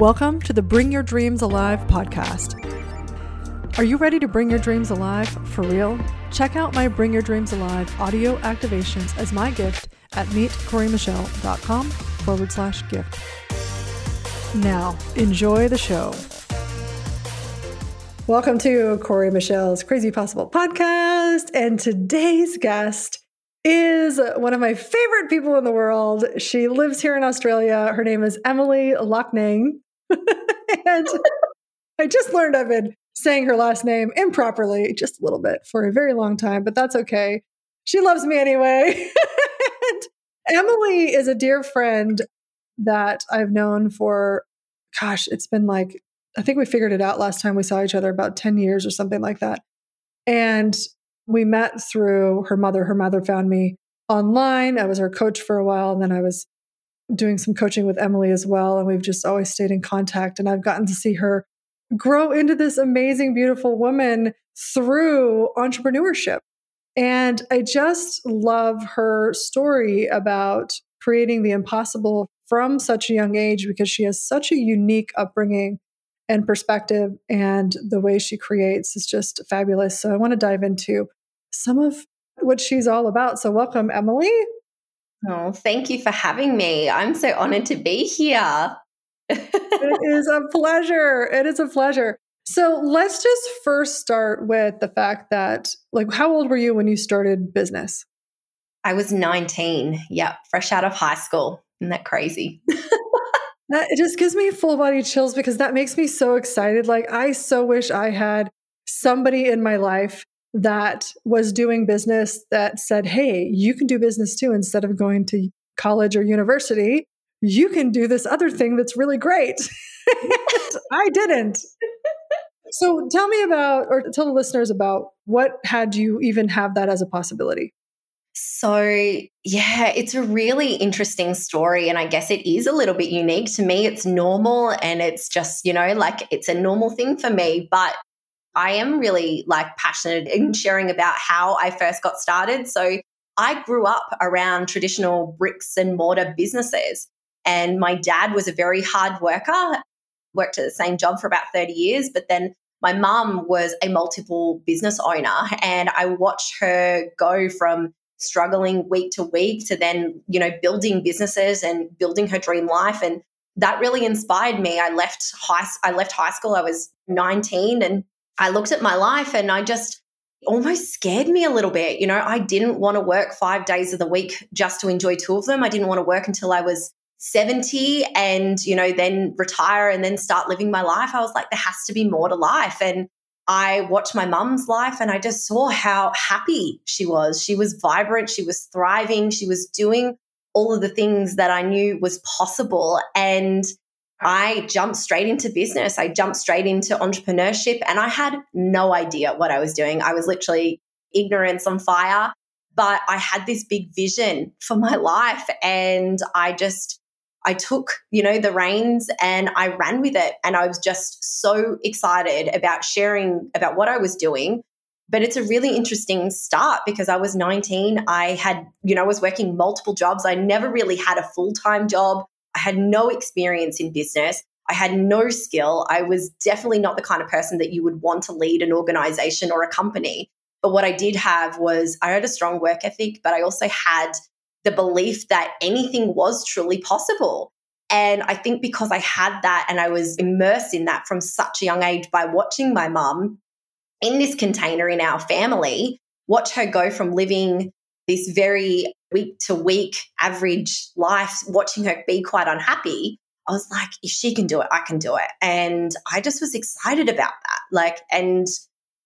Welcome to the Bring Your Dreams Alive podcast. Are you ready to bring your dreams alive for real? Check out my Bring Your Dreams Alive audio activations as my gift at meetcoreymichelle.com forward slash gift. Now, enjoy the show. Welcome to Corey Michelle's Crazy Possible podcast. And today's guest is one of my favorite people in the world. She lives here in Australia. Her name is Emily Loughnane. and I just learned I've been saying her last name improperly just a little bit for a very long time, but that's okay. She loves me anyway. and Emily is a dear friend that I've known for, gosh, it's been like, I think we figured it out last time we saw each other about 10 years or something like that. And we met through her mother. Her mother found me online. I was her coach for a while, and then I was doing some coaching with Emily as well. And we've just always stayed in contact. And I've gotten to see her grow into this amazing, beautiful woman through entrepreneurship. And I just love her story about creating the impossible from such a young age because she has such a unique upbringing and perspective. And the way she creates is just fabulous. So I want to dive into some of what she's all about. So, welcome, Emily. Oh, thank you for having me. I'm so honored to be here. it is a pleasure. It is a pleasure. So, let's just first start with the fact that, like, how old were you when you started business? I was 19. Yep, fresh out of high school. Isn't that crazy? that it just gives me full body chills because that makes me so excited. Like, I so wish I had somebody in my life that was doing business that said, hey, you can do business too instead of going to college or university. You can do this other thing that's really great. I didn't. So tell me about, or tell the listeners about what had you even have that as a possibility? So, yeah, it's a really interesting story. And I guess it is a little bit unique to me. It's normal and it's just, you know, like it's a normal thing for me. But I am really like passionate in sharing about how I first got started. So I grew up around traditional bricks and mortar businesses. And my dad was a very hard worker, worked at the same job for about 30 years. But then my mum was a multiple business owner. And I watched her go from struggling week to week to then, you know, building businesses and building her dream life. And that really inspired me. I left high I left high school. I was 19 and I looked at my life and I just almost scared me a little bit. You know, I didn't want to work five days of the week just to enjoy two of them. I didn't want to work until I was 70 and, you know, then retire and then start living my life. I was like, there has to be more to life. And I watched my mum's life and I just saw how happy she was. She was vibrant, she was thriving, she was doing all of the things that I knew was possible. And I jumped straight into business. I jumped straight into entrepreneurship and I had no idea what I was doing. I was literally ignorance on fire, but I had this big vision for my life and I just I took, you know, the reins and I ran with it and I was just so excited about sharing about what I was doing. But it's a really interesting start because I was 19. I had, you know, I was working multiple jobs. I never really had a full-time job. I had no experience in business. I had no skill. I was definitely not the kind of person that you would want to lead an organization or a company. But what I did have was I had a strong work ethic, but I also had the belief that anything was truly possible. And I think because I had that and I was immersed in that from such a young age by watching my mum in this container in our family, watch her go from living this very week to week average life, watching her be quite unhappy, I was like, if she can do it, I can do it. And I just was excited about that. Like, and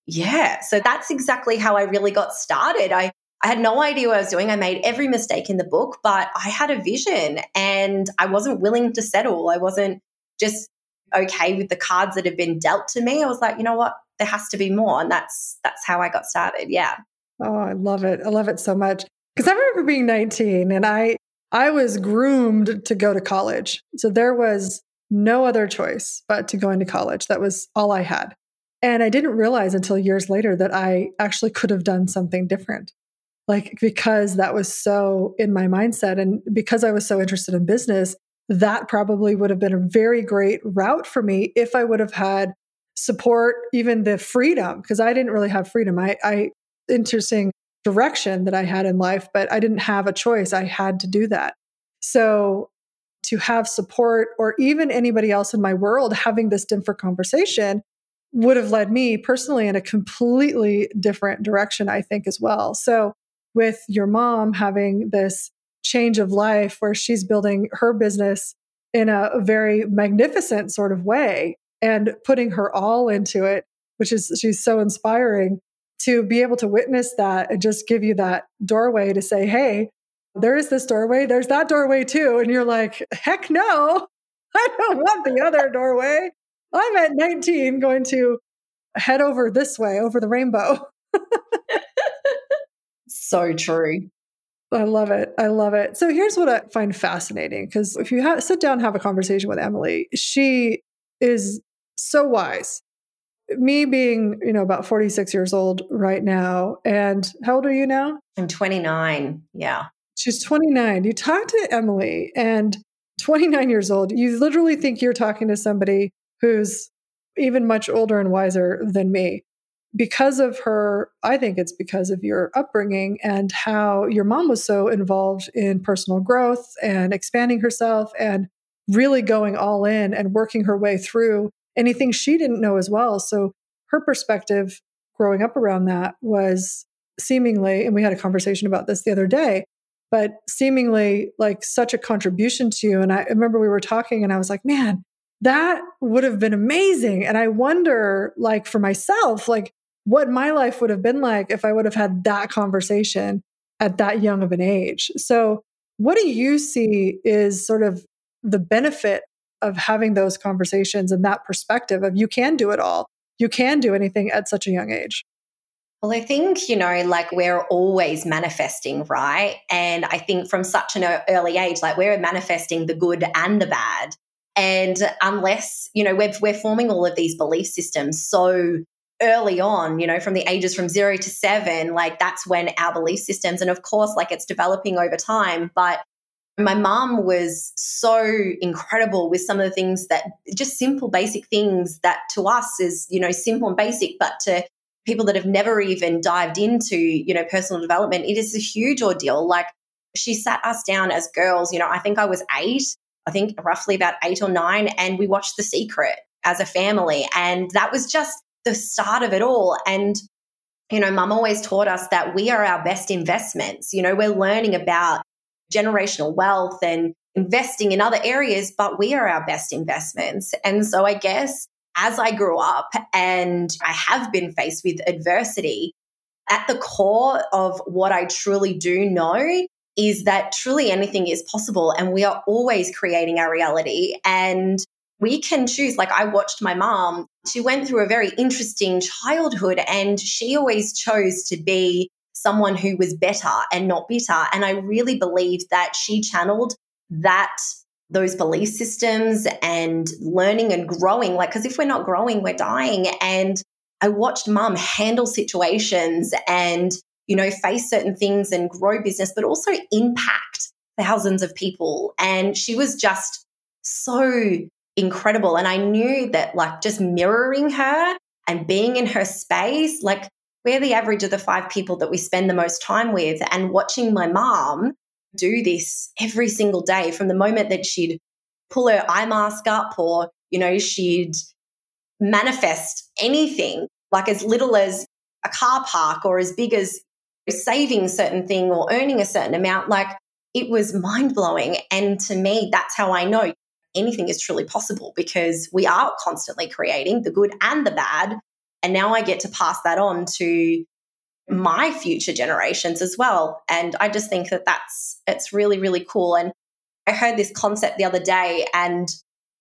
yeah, so that's exactly how I really got started. I, I had no idea what I was doing. I made every mistake in the book, but I had a vision and I wasn't willing to settle. I wasn't just okay with the cards that had been dealt to me. I was like, you know what? There has to be more. And that's that's how I got started. Yeah. Oh, I love it. I love it so much. Because I remember being 19 and I I was groomed to go to college. So there was no other choice but to go into college. That was all I had. And I didn't realize until years later that I actually could have done something different. Like because that was so in my mindset and because I was so interested in business, that probably would have been a very great route for me if I would have had support, even the freedom, because I didn't really have freedom. I, I, interesting direction that I had in life, but I didn't have a choice. I had to do that. So to have support or even anybody else in my world having this different conversation would have led me personally in a completely different direction, I think, as well. So, with your mom having this change of life where she's building her business in a very magnificent sort of way and putting her all into it, which is she's so inspiring to be able to witness that and just give you that doorway to say, hey, there is this doorway, there's that doorway too. And you're like, heck no, I don't want the other doorway. I'm at 19 going to head over this way, over the rainbow. so true. I love it. I love it. So here's what I find fascinating because if you have, sit down and have a conversation with Emily, she is so wise. Me being, you know, about 46 years old right now. And how old are you now? I'm 29. Yeah. She's 29. You talk to Emily and 29 years old, you literally think you're talking to somebody who's even much older and wiser than me. Because of her, I think it's because of your upbringing and how your mom was so involved in personal growth and expanding herself and really going all in and working her way through anything she didn't know as well. So her perspective growing up around that was seemingly, and we had a conversation about this the other day, but seemingly like such a contribution to you. And I remember we were talking and I was like, man, that would have been amazing. And I wonder, like, for myself, like, what my life would have been like if I would have had that conversation at that young of an age. So, what do you see is sort of the benefit of having those conversations and that perspective of you can do it all? You can do anything at such a young age. Well, I think, you know, like we're always manifesting, right? And I think from such an early age, like we're manifesting the good and the bad. And unless, you know, we're, we're forming all of these belief systems so early on, you know, from the ages from zero to seven, like that's when our belief systems, and of course, like it's developing over time. But my mom was so incredible with some of the things that just simple, basic things that to us is, you know, simple and basic, but to people that have never even dived into, you know, personal development, it is a huge ordeal. Like she sat us down as girls, you know, I think I was eight I think roughly about eight or nine, and we watched The Secret as a family. And that was just the start of it all. And, you know, mum always taught us that we are our best investments. You know, we're learning about generational wealth and investing in other areas, but we are our best investments. And so I guess as I grew up and I have been faced with adversity, at the core of what I truly do know is that truly anything is possible and we are always creating our reality. And we can choose. Like I watched my mom, she went through a very interesting childhood and she always chose to be someone who was better and not bitter. And I really believe that she channeled that those belief systems and learning and growing like because if we're not growing we're dying and i watched mum handle situations and you know, face certain things and grow business, but also impact thousands of people. And she was just so incredible. And I knew that, like, just mirroring her and being in her space, like, we're the average of the five people that we spend the most time with. And watching my mom do this every single day from the moment that she'd pull her eye mask up or, you know, she'd manifest anything like as little as a car park or as big as saving certain thing or earning a certain amount, like it was mind blowing. And to me, that's how I know anything is truly possible because we are constantly creating the good and the bad. And now I get to pass that on to my future generations as well. And I just think that that's, it's really, really cool. And I heard this concept the other day and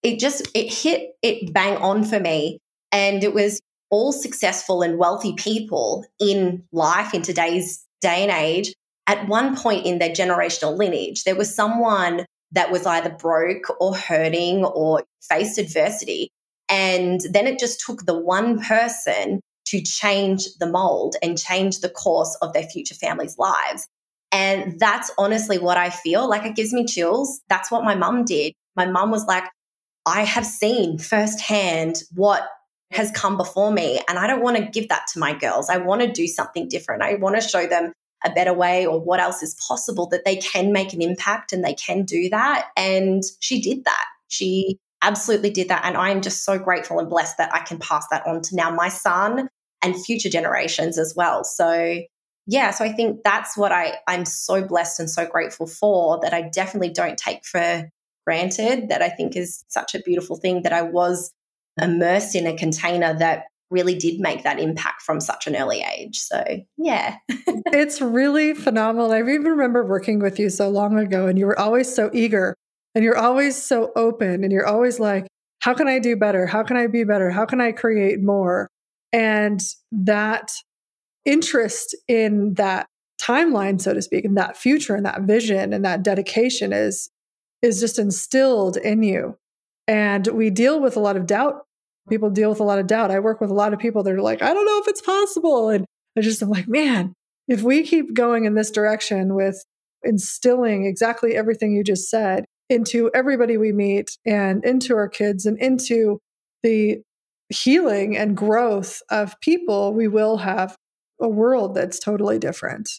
it just, it hit it bang on for me. And it was all successful and wealthy people in life in today's day and age, at one point in their generational lineage, there was someone that was either broke or hurting or faced adversity. And then it just took the one person to change the mold and change the course of their future families' lives. And that's honestly what I feel like it gives me chills. That's what my mum did. My mum was like, I have seen firsthand what has come before me, and I don't want to give that to my girls. I want to do something different. I want to show them a better way or what else is possible that they can make an impact and they can do that. And she did that. She absolutely did that. And I am just so grateful and blessed that I can pass that on to now my son and future generations as well. So, yeah, so I think that's what I, I'm so blessed and so grateful for that I definitely don't take for granted, that I think is such a beautiful thing that I was immersed in a container that really did make that impact from such an early age. So, yeah. it's really phenomenal. I even remember working with you so long ago, and you were always so eager and you're always so open, and you're always like, how can I do better? How can I be better? How can I create more? And that interest in that timeline, so to speak, and that future and that vision and that dedication is is just instilled in you. And we deal with a lot of doubt people deal with a lot of doubt. I work with a lot of people that are like, I don't know if it's possible. And I just am like, man, if we keep going in this direction with instilling exactly everything you just said into everybody we meet and into our kids and into the healing and growth of people, we will have a world that's totally different.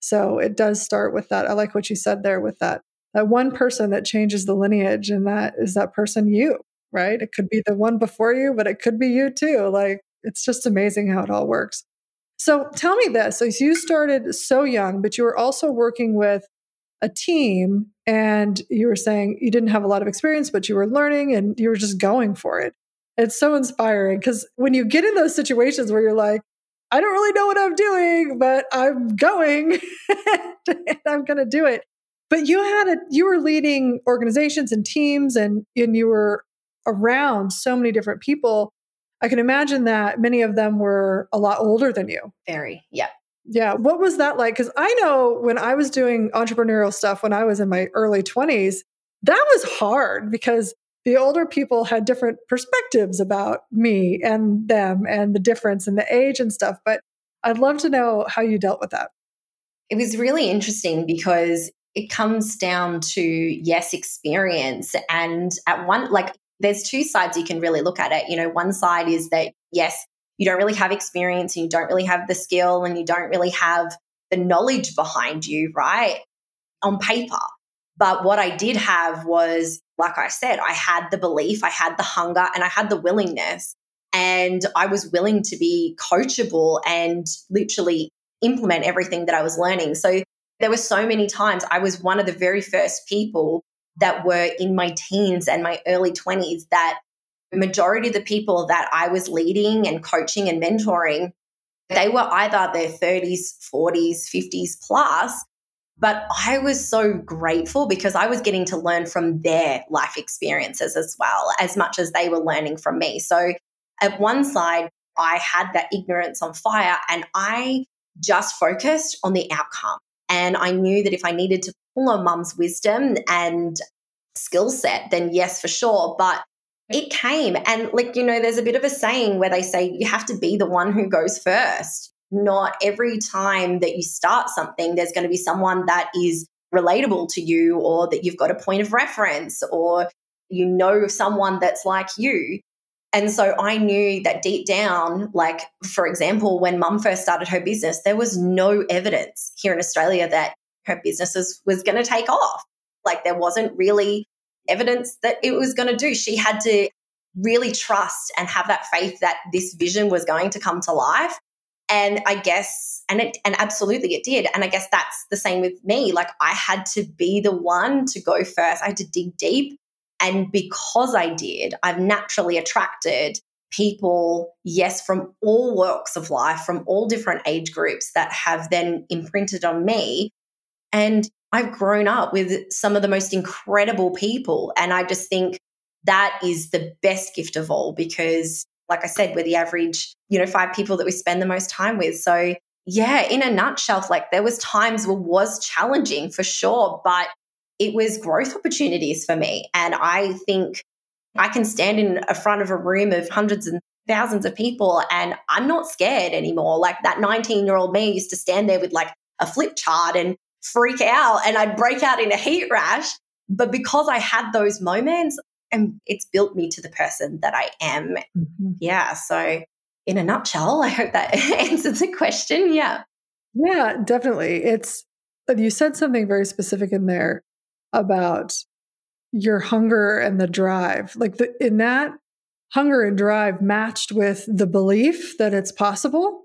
So it does start with that. I like what you said there with that that one person that changes the lineage and that is that person you right? It could be the one before you, but it could be you too. Like it's just amazing how it all works. So tell me this. So you started so young, but you were also working with a team and you were saying you didn't have a lot of experience, but you were learning and you were just going for it. It's so inspiring because when you get in those situations where you're like, I don't really know what I'm doing, but I'm going and I'm going to do it. But you had a, you were leading organizations and teams and, and you were around so many different people, I can imagine that many of them were a lot older than you. Very, yeah. Yeah. What was that like? Because I know when I was doing entrepreneurial stuff when I was in my early 20s, that was hard because the older people had different perspectives about me and them and the difference in the age and stuff. But I'd love to know how you dealt with that. It was really interesting because it comes down to, yes, experience. And at one, like there's two sides you can really look at it. You know, one side is that, yes, you don't really have experience and you don't really have the skill and you don't really have the knowledge behind you, right? On paper. But what I did have was, like I said, I had the belief, I had the hunger, and I had the willingness. And I was willing to be coachable and literally implement everything that I was learning. So there were so many times I was one of the very first people that were in my teens and my early 20s that majority of the people that I was leading and coaching and mentoring, they were either their 30s, 40s, 50s plus. But I was so grateful because I was getting to learn from their life experiences as well, as much as they were learning from me. So at one side, I had that ignorance on fire and I just focused on the outcome. And I knew that if I needed to pull on mum's wisdom and skill set, then yes, for sure. But it came. And like, you know, there's a bit of a saying where they say you have to be the one who goes first. Not every time that you start something, there's going to be someone that is relatable to you or that you've got a point of reference or you know someone that's like you. And so I knew that deep down, like, for example, when mum first started her business, there was no evidence here in Australia that her business was, was going to take off. Like, there wasn't really evidence that it was going to do. She had to really trust and have that faith that this vision was going to come to life. And I guess, and it, and absolutely it did. And I guess that's the same with me. Like I had to be the one to go first. I had to dig deep and because I did, I've naturally attracted people, yes, from all walks of life, from all different age groups that have then imprinted on me. And I've grown up with some of the most incredible people. And I just think that is the best gift of all because, like I said, we're the average, you know, five people that we spend the most time with. So, yeah, in a nutshell, like there was times where was challenging for sure, but it was growth opportunities for me. And I think I can stand in front of a room of hundreds and thousands of people and I'm not scared anymore. Like that 19 year old me used to stand there with like a flip chart and freak out and I'd break out in a heat rash. But because I had those moments, and it's built me to the person that I am. Mm-hmm. Yeah. So, in a nutshell, I hope that answers the question. Yeah. Yeah, definitely. It's, you said something very specific in there about your hunger and the drive. Like the, in that hunger and drive matched with the belief that it's possible,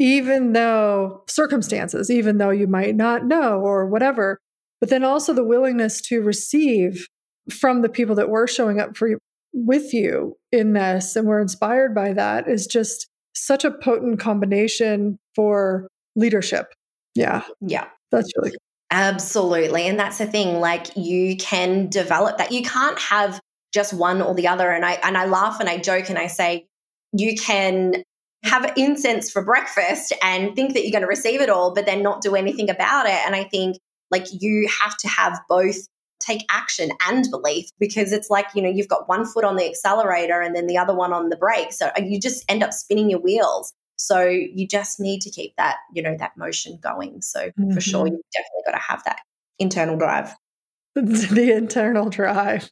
even though circumstances, even though you might not know or whatever, but then also the willingness to receive from the people that were showing up for you, with you in this and were inspired by that is just such a potent combination for leadership. Yeah. Yeah. That's really Absolutely. And that's the thing. Like you can develop that. You can't have just one or the other. And I and I laugh and I joke and I say, you can have incense for breakfast and think that you're going to receive it all, but then not do anything about it. And I think like you have to have both take action and belief because it's like, you know, you've got one foot on the accelerator and then the other one on the brake. So you just end up spinning your wheels. So you just need to keep that, you know, that motion going. So mm-hmm. for sure, you've definitely got to have that internal drive. the internal drive.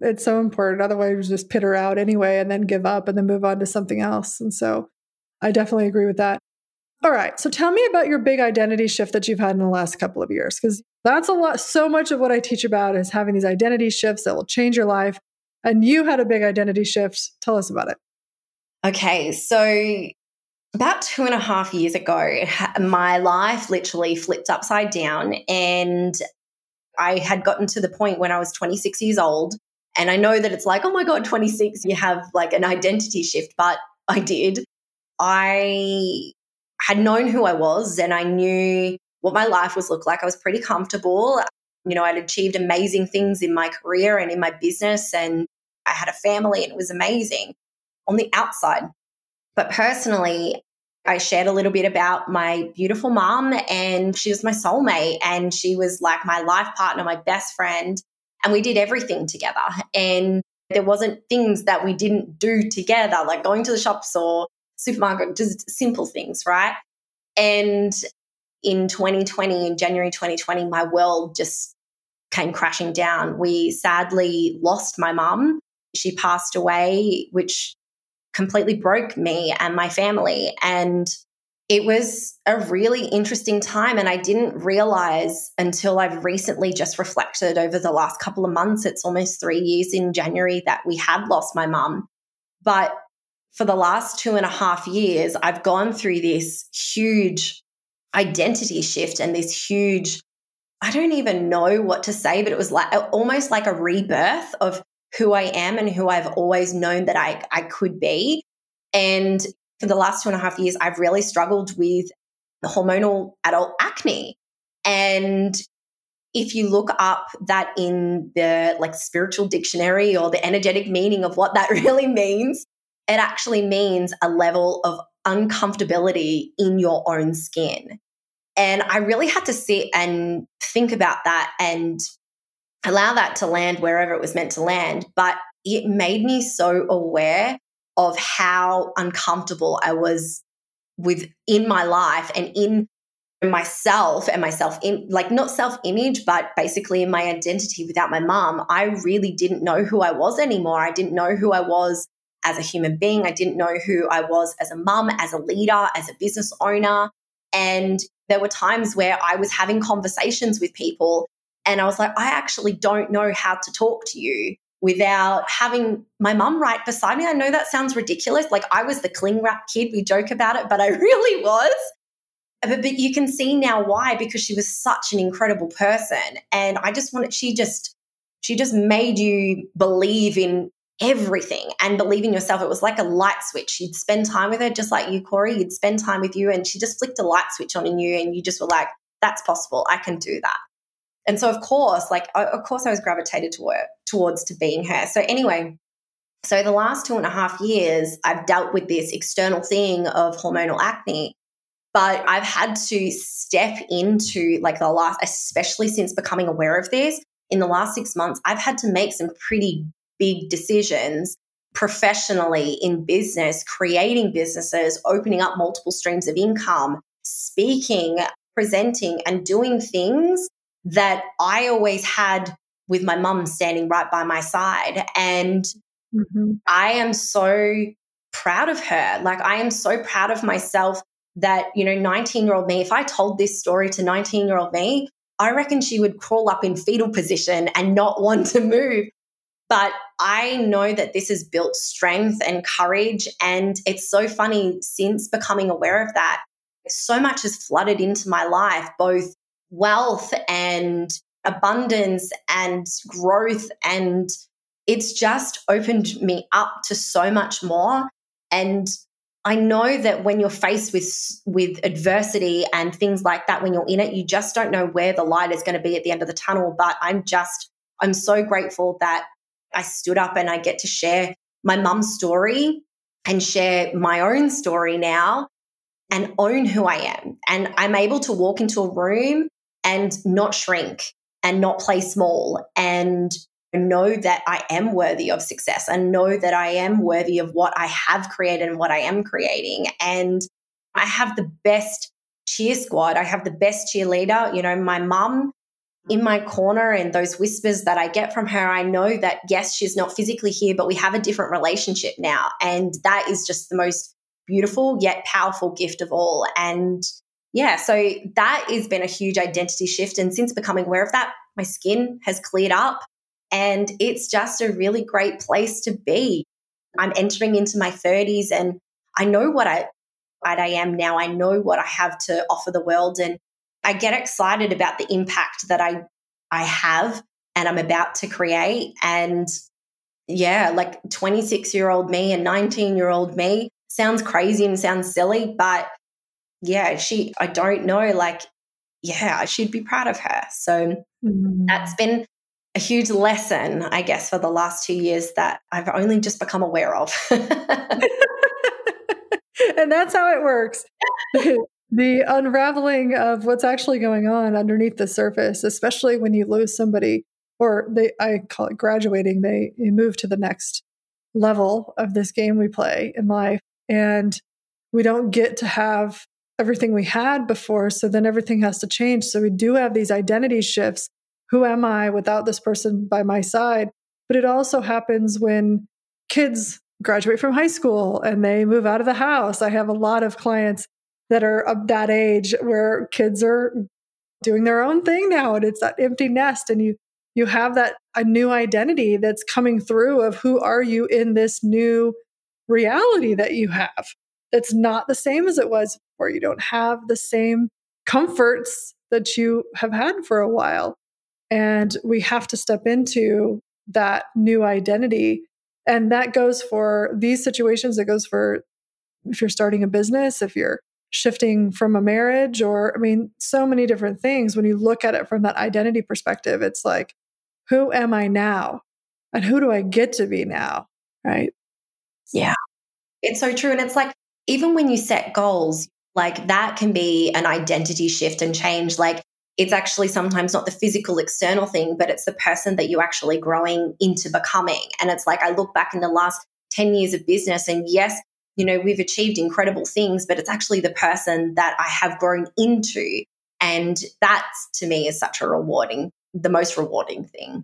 It's so important. Otherwise, you just pitter out anyway and then give up and then move on to something else. And so I definitely agree with that. All right. So tell me about your big identity shift that you've had in the last couple of years, because that's a lot. So much of what I teach about is having these identity shifts that will change your life. And you had a big identity shift. Tell us about it. Okay. So about two and a half years ago, my life literally flipped upside down. And I had gotten to the point when I was 26 years old. And I know that it's like, oh my God, 26, you have like an identity shift, but I did. I had known who I was and I knew what my life was look like. I was pretty comfortable. You know, I'd achieved amazing things in my career and in my business, and I had a family, and it was amazing on the outside. But personally, I shared a little bit about my beautiful mom, and she was my soulmate, and she was like my life partner, my best friend, and we did everything together. And there wasn't things that we didn't do together, like going to the shops or supermarket, just simple things, right? And in 2020, in January 2020, my world just came crashing down. We sadly lost my mum. She passed away, which completely broke me and my family. And it was a really interesting time. And I didn't realize until I've recently just reflected over the last couple of months, it's almost three years in January that we had lost my mum. But for the last two and a half years, I've gone through this huge identity shift and this huge, I don't even know what to say, but it was like almost like a rebirth of who I am and who I've always known that I, I could be. And for the last two and a half years, I've really struggled with the hormonal adult acne. And if you look up that in the like spiritual dictionary or the energetic meaning of what that really means, it actually means a level of uncomfortability in your own skin. And I really had to sit and think about that and allow that to land wherever it was meant to land. But it made me so aware of how uncomfortable I was with in my life and in myself and myself in like not self image but basically in my identity without my mom i really didn't know who i was anymore i didn't know who i was as a human being. I didn't know who I was as a mum, as a leader, as a business owner. And there were times where I was having conversations with people and I was like, I actually don't know how to talk to you without having my mum right beside me. I know that sounds ridiculous. Like I was the cling wrap kid. We joke about it, but I really was. But, but you can see now why, because she was such an incredible person. And I just wanted, she just, she just made you believe in everything and believe in yourself. It was like a light switch. You'd spend time with her just like you, Corey. You'd spend time with you, and she just flicked a light switch on in you, and you just were like, that's possible. I can do that. And so, of course, like, of course, I was gravitated to her, towards to being her. So, anyway, so the last two and a half years, I've dealt with this external thing of hormonal acne. But I've had to step into like the last, especially since becoming aware of this, in the last six months, I've had to make some pretty big decisions professionally in business, creating businesses, opening up multiple streams of income, speaking presenting and doing things that I always had with my mum standing right by my side. And mm-hmm. I am so proud of her. Like, I am so proud of myself that, you know, 19 year old me, if I told this story to 19 year old me, I reckon she would crawl up in fetal position and not want to move. But I know that this has built strength and courage. And it's so funny since becoming aware of that, so much has flooded into my life, both wealth and abundance and growth. And it's just opened me up to so much more. And I know that when you're faced with with adversity and things like that, when you're in it, you just don't know where the light is going to be at the end of the tunnel. But I'm just, I'm so grateful that I stood up and I get to share my mum's story and share my own story now and own who I am. And I'm able to walk into a room and not shrink and not play small and know that I am worthy of success and know that I am worthy of what I have created and what I am creating. And I have the best cheer squad. I have the best cheerleader. You know, my mum in my corner and those whispers that I get from her, I know that yes, she's not physically here, but we have a different relationship now. And that is just the most beautiful yet powerful gift of all. And yeah, so that has been a huge identity shift. And since becoming aware of that, my skin has cleared up. And it's just a really great place to be. I'm entering into my 30s and I know what I what I am now. I know what I have to offer the world and I get excited about the impact that I I have and I'm about to create and yeah, like 26-year-old me and 19-year-old me sounds crazy and sounds silly, but yeah, she I don't know like yeah, I should be proud of her. So mm-hmm. that's been a huge lesson, I guess, for the last two years that I've only just become aware of. and that's how it works. the unraveling of what's actually going on underneath the surface, especially when you lose somebody, or they, I call it graduating, they move to the next level of this game we play in life. And we don't get to have everything we had before. So then everything has to change. So we do have these identity shifts who am I without this person by my side? But it also happens when kids graduate from high school and they move out of the house. I have a lot of clients that are of that age where kids are doing their own thing now and it's that empty nest and you you have that a new identity that's coming through of who are you in this new reality that you have that's not the same as it was before you don't have the same comforts that you have had for a while and we have to step into that new identity. And that goes for these situations, it goes for if you're starting a business, if you're shifting from a marriage, or I mean, so many different things. When you look at it from that identity perspective, it's like, who am I now? And who do I get to be now? Right. Yeah. It's so true. And it's like, even when you set goals, like that can be an identity shift and change. Like it's actually sometimes not the physical external thing, but it's the person that you're actually growing into becoming. And it's like I look back in the last 10 years of business, and yes, you know, we've achieved incredible things, but it's actually the person that I have grown into. And that to me is such a rewarding, the most rewarding thing.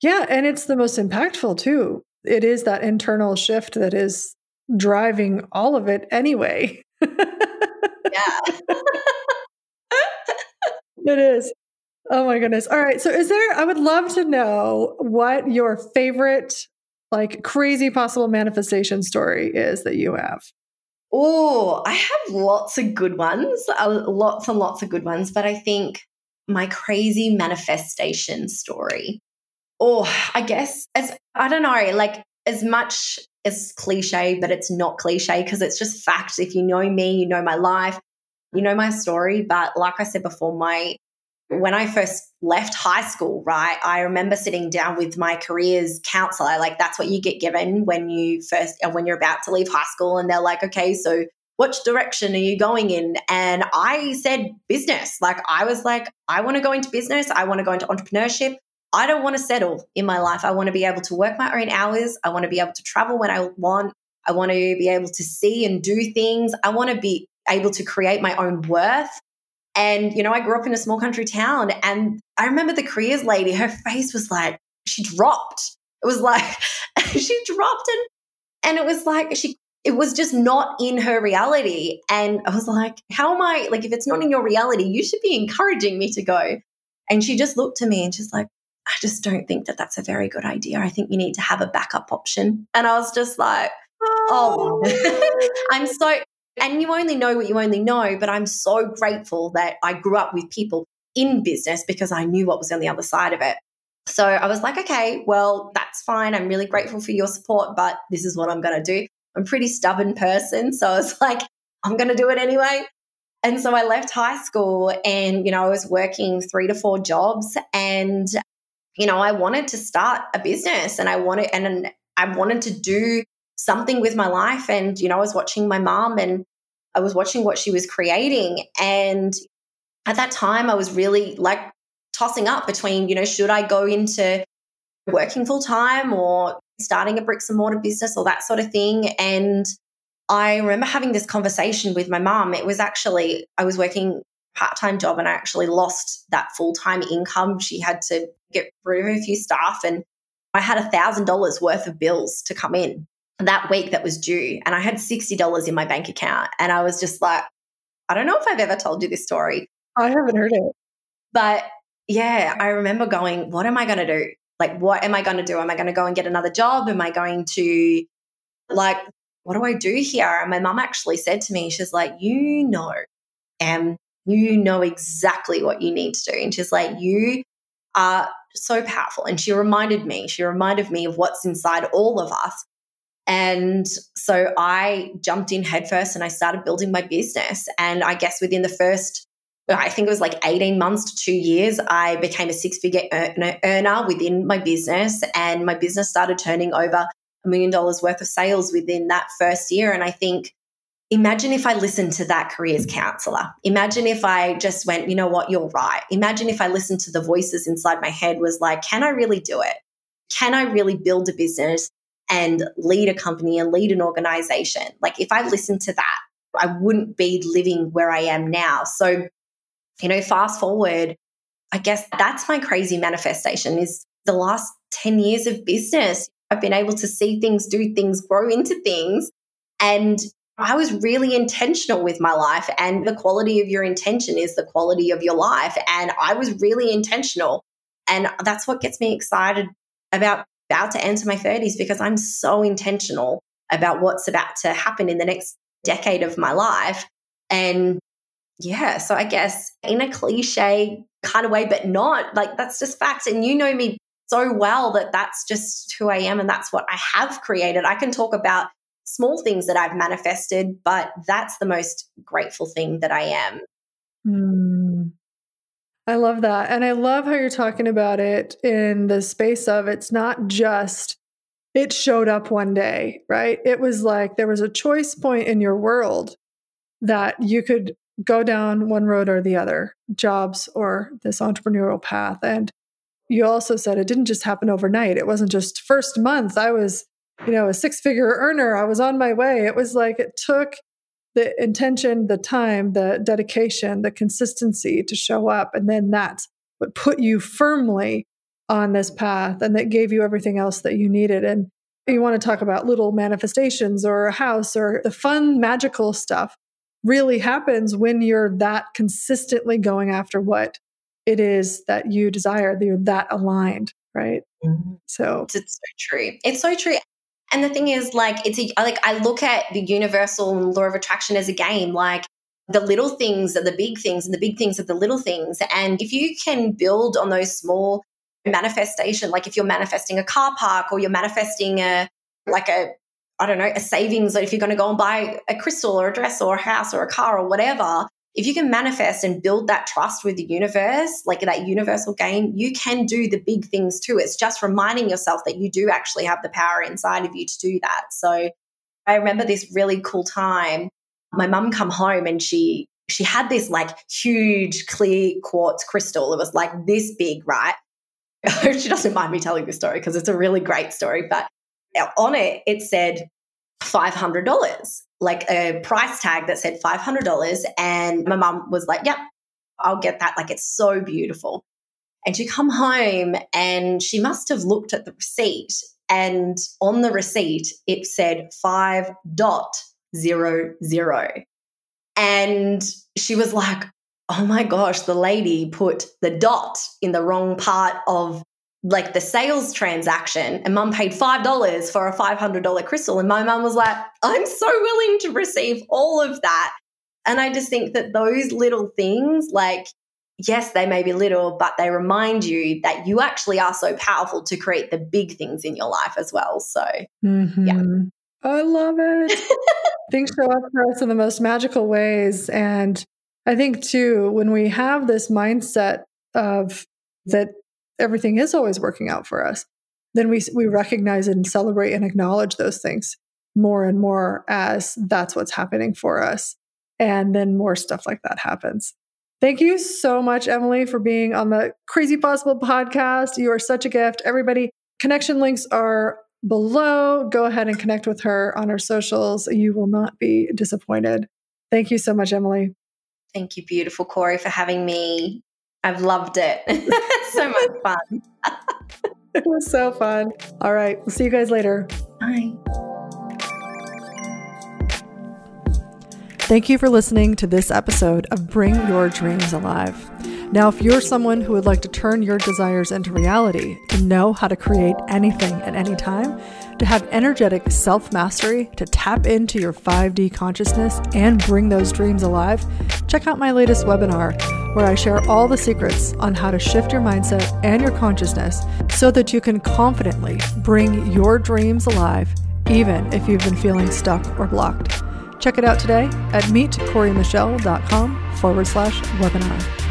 Yeah. And it's the most impactful too. It is that internal shift that is driving all of it anyway. yeah. it is. Oh my goodness. All right. So is there I would love to know what your favorite like crazy possible manifestation story is that you have. Oh, I have lots of good ones, uh, lots and lots of good ones, but I think my crazy manifestation story. Oh, I guess as I don't know, like as much as cliche, but it's not cliche because it's just fact. If you know me, you know my life you know my story, but like I said before, my when I first left high school, right, I remember sitting down with my careers counselor. Like that's what you get given when you first and when you're about to leave high school, and they're like, okay, so which direction are you going in? And I said business. Like I was like, I want to go into business. I want to go into entrepreneurship. I don't want to settle in my life. I want to be able to work my own hours. I want to be able to travel when I want. I want to be able to see and do things. I want to be able to create my own worth. And, you know, I grew up in a small country town. And I remember the careers lady, her face was like, she dropped. It was like, she dropped and, and it was like, she, it was just not in her reality. And I was like, how am I, like, if it's not in your reality, you should be encouraging me to go. And she just looked to me and she's like, I just don't think that that's a very good idea. I think you need to have a backup option. And I was just like, oh, I'm so, oh. and you only know what you only know, but I'm so grateful that I grew up with people in business because I knew what was on the other side of it. So I was like, okay, well, that's fine. I'm really grateful for your support, but this is what I'm going to do. I'm a pretty stubborn person. So I was like, I'm going to do it anyway. And so I left high school and, you know, I was working three to four jobs and, you know, I wanted to start a business and I wanted, and I wanted to do something with my life. And, you know, I was watching my mom and I was watching what she was creating. And at that time, I was really like tossing up between, you know, should I go into working full time or starting a bricks and mortar business or that sort of thing. And I remember having this conversation with my mom. It was actually, I was working part-time job and I actually lost that full-time income. She had to get rid of a few staff and I had a thousand dollars worth of bills to come in that week that was due. And I had $60 in my bank account. And I was just like, I don't know if I've ever told you this story. I haven't heard it. But yeah, I remember going, what am I going to do? Like, what am I going to do? Am I going to go and get another job? Am I going to, like, what do I do here? And my mum actually said to me, she's like, you know, and you know exactly what you need to do. And she's like, you are so powerful. And she reminded me, she reminded me of what's inside all of us. And so I jumped in headfirst and I started building my business. And I guess within the first I think it was like 18 months to two years, I became a six figure earner within my business. And my business started turning over a million dollars worth of sales within that first year. And I think, imagine if I listened to that careers counselor. Imagine if I just went, you know what, you're right. Imagine if I listened to the voices inside my head was like, can I really do it? Can I really build a business and lead a company and lead an organization? Like, if I listened to that, I wouldn't be living where I am now. So you know, fast forward, I guess that's my crazy manifestation is the last 10 years of business. I've been able to see things, do things, grow into things. And I was really intentional with my life. And the quality of your intention is the quality of your life. And I was really intentional. And that's what gets me excited about about to enter my 30s because I'm so intentional about what's about to happen in the next decade of my life. And yeah, so I guess in a cliche kind of way, but not like that's just facts. And you know me so well that that's just who I am and that's what I have created. I can talk about small things that I've manifested, but that's the most grateful thing that I am. Mm. I love that. And I love how you're talking about it in the space of it's not just it showed up one day, right? It was like there was a choice point in your world that you could go down one road or the other, jobs or this entrepreneurial path. And you also said it didn't just happen overnight. It wasn't just first month. I was, you know, a six figure earner. I was on my way. It was like it took the intention, the time, the dedication, the consistency to show up. And then that's what put you firmly on this path and that gave you everything else that you needed. And you want to talk about little manifestations or a house or the fun, magical stuff really happens when you're that consistently going after what it is that you desire, that you're that aligned, right? Mm-hmm. So it's so true. It's so true. And the thing is, like, it's a, like I look at the universal law of attraction as a game. Like, the little things are the big things, and the big things are the little things. And if you can build on those small manifestation, like if you're manifesting a car park or you're manifesting a like a I don't know, a savings, or if you're going to go and buy a crystal or a dress or a house or a car or whatever, if you can manifest and build that trust with the universe, like that universal game, you can do the big things too. It's just reminding yourself that you do actually have the power inside of you to do that. So I remember this really cool time. My mum come home and she she had this like huge clear quartz crystal. It was like this big, right? she doesn't mind me telling this story because it's a really great story, but on it, it said $500, like a price tag that said $500. And my mum was like, yep, I'll get that. Like it's so beautiful. And she come home and she must have looked at the receipt and on the receipt it said five dot zero zero. And she was like, oh my gosh, the lady put the dot in the wrong part of like the sales transaction and mum paid $5 for a $500 crystal. And my mum was like, I'm so willing to receive all of that. And I just think that those little things, like, yes, they may be little, but they remind you that you actually are so powerful to create the big things in your life as well. So, mm-hmm. yeah. I love it. things show up for us in the most magical ways. And I think, too, when we have this mindset of that everything is always working out for us, then we, we recognize and celebrate and acknowledge those things more and more as that's what's happening for us. And then more stuff like that happens. Thank you so much, Emily, for being on the Crazy Possible podcast. You are such a gift. Everybody, connection links are below. Go ahead and connect with her on her socials. You will not be disappointed. Thank you so much, Emily. Thank you, beautiful Corey, for having me. I've loved it. so much fun. it was so fun. All right. We'll see you guys later. Bye. Thank you for listening to this episode of Bring Your Dreams Alive. Now, if you're someone who would like to turn your desires into reality, to know how to create anything at any time, to have energetic self mastery, to tap into your 5D consciousness and bring those dreams alive, check out my latest webinar where I share all the secrets on how to shift your mindset and your consciousness so that you can confidently bring your dreams alive, even if you've been feeling stuck or blocked. Check it out today at meetcoreymichelle.com forward slash webinar.